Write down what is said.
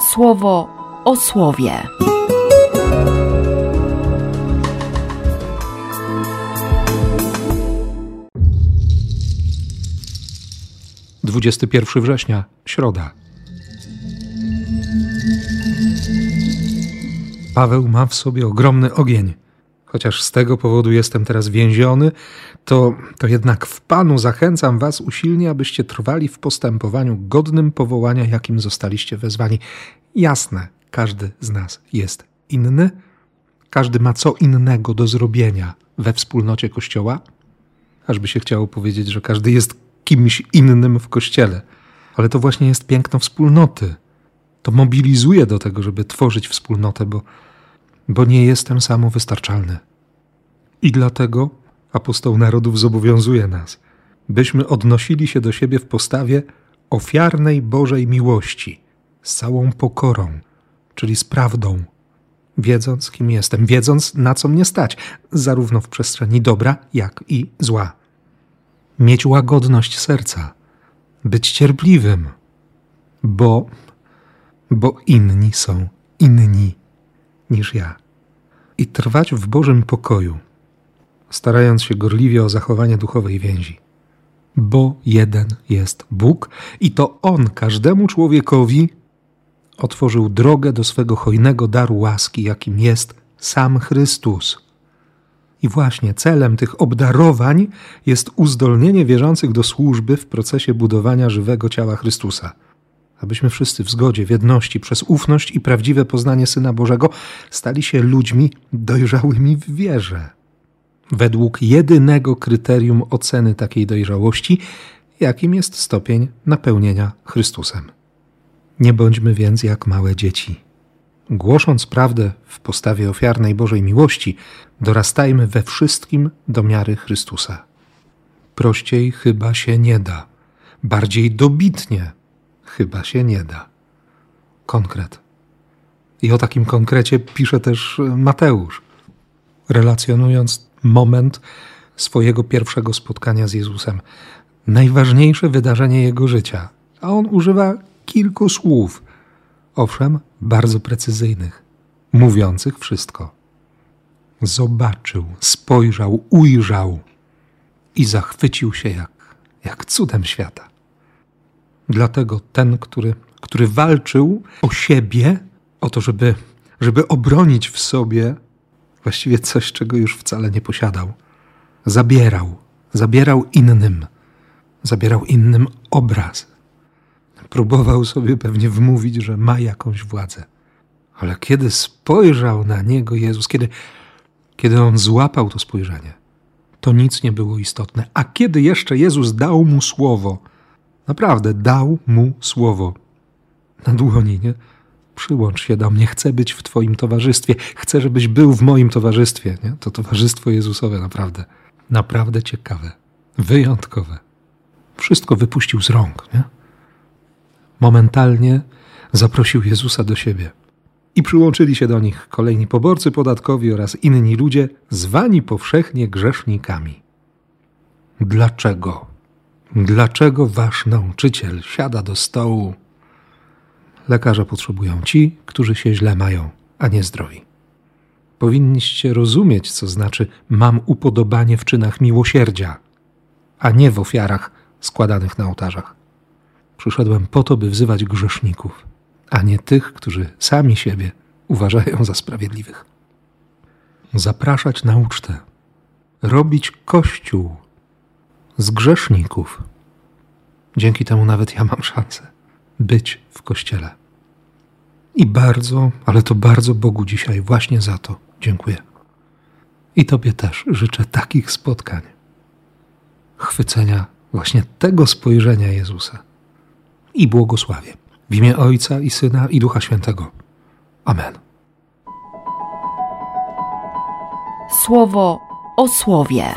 słowo o słowie. Dwudziesty pierwszy września, środa. Paweł ma w sobie ogromny ogień. Chociaż z tego powodu jestem teraz więziony, to, to jednak w Panu zachęcam Was usilnie, abyście trwali w postępowaniu godnym powołania, jakim zostaliście wezwani. Jasne, każdy z nas jest inny, każdy ma co innego do zrobienia we wspólnocie Kościoła, ażby się chciało powiedzieć, że każdy jest kimś innym w Kościele. Ale to właśnie jest piękno wspólnoty. To mobilizuje do tego, żeby tworzyć wspólnotę, bo bo nie jestem samowystarczalny. I dlatego apostoł narodów zobowiązuje nas, byśmy odnosili się do siebie w postawie ofiarnej Bożej miłości, z całą pokorą, czyli z prawdą, wiedząc, kim jestem, wiedząc, na co mnie stać, zarówno w przestrzeni dobra, jak i zła. Mieć łagodność serca, być cierpliwym, bo, bo inni są inni niż ja. I trwać w Bożym pokoju, starając się gorliwie o zachowanie duchowej więzi. Bo jeden jest Bóg i to On każdemu człowiekowi otworzył drogę do swego hojnego daru łaski, jakim jest sam Chrystus. I właśnie celem tych obdarowań jest uzdolnienie wierzących do służby w procesie budowania żywego ciała Chrystusa abyśmy wszyscy w zgodzie, w jedności, przez ufność i prawdziwe poznanie Syna Bożego stali się ludźmi dojrzałymi w wierze. Według jedynego kryterium oceny takiej dojrzałości, jakim jest stopień napełnienia Chrystusem. Nie bądźmy więc jak małe dzieci. Głosząc prawdę w postawie ofiarnej Bożej miłości, dorastajmy we wszystkim do miary Chrystusa. Prościej chyba się nie da, bardziej dobitnie chyba się nie da. Konkret. I o takim konkrecie pisze też Mateusz, relacjonując moment swojego pierwszego spotkania z Jezusem. Najważniejsze wydarzenie jego życia. A on używa kilku słów, owszem, bardzo precyzyjnych, mówiących wszystko. Zobaczył, spojrzał, ujrzał i zachwycił się jak, jak cudem świata. Dlatego ten, który, który walczył o siebie, o to, żeby, żeby obronić w sobie właściwie coś, czego już wcale nie posiadał, zabierał, zabierał innym, zabierał innym obraz. Próbował sobie pewnie wmówić, że ma jakąś władzę. Ale kiedy spojrzał na niego Jezus, kiedy, kiedy on złapał to spojrzenie, to nic nie było istotne. A kiedy jeszcze Jezus dał mu słowo, Naprawdę dał mu słowo na dłoni, nie? Przyłącz się do mnie, chcę być w Twoim towarzystwie, chcę, żebyś był w moim towarzystwie. Nie? To towarzystwo Jezusowe, naprawdę, naprawdę ciekawe, wyjątkowe. Wszystko wypuścił z rąk. Nie? Momentalnie zaprosił Jezusa do siebie. I przyłączyli się do nich kolejni poborcy podatkowi oraz inni ludzie, zwani powszechnie grzesznikami. Dlaczego? Dlaczego wasz nauczyciel siada do stołu? Lekarze potrzebują ci, którzy się źle mają, a nie zdrowi. Powinniście rozumieć, co znaczy mam upodobanie w czynach miłosierdzia, a nie w ofiarach składanych na ołtarzach. Przyszedłem po to, by wzywać grzeszników, a nie tych, którzy sami siebie uważają za sprawiedliwych. Zapraszać na ucztę, robić kościół z grzeszników. Dzięki temu nawet ja mam szansę być w kościele. I bardzo, ale to bardzo Bogu dzisiaj właśnie za to dziękuję. I Tobie też życzę takich spotkań, chwycenia właśnie tego spojrzenia Jezusa. I błogosławię w imię Ojca i Syna i Ducha Świętego. Amen. Słowo o słowie.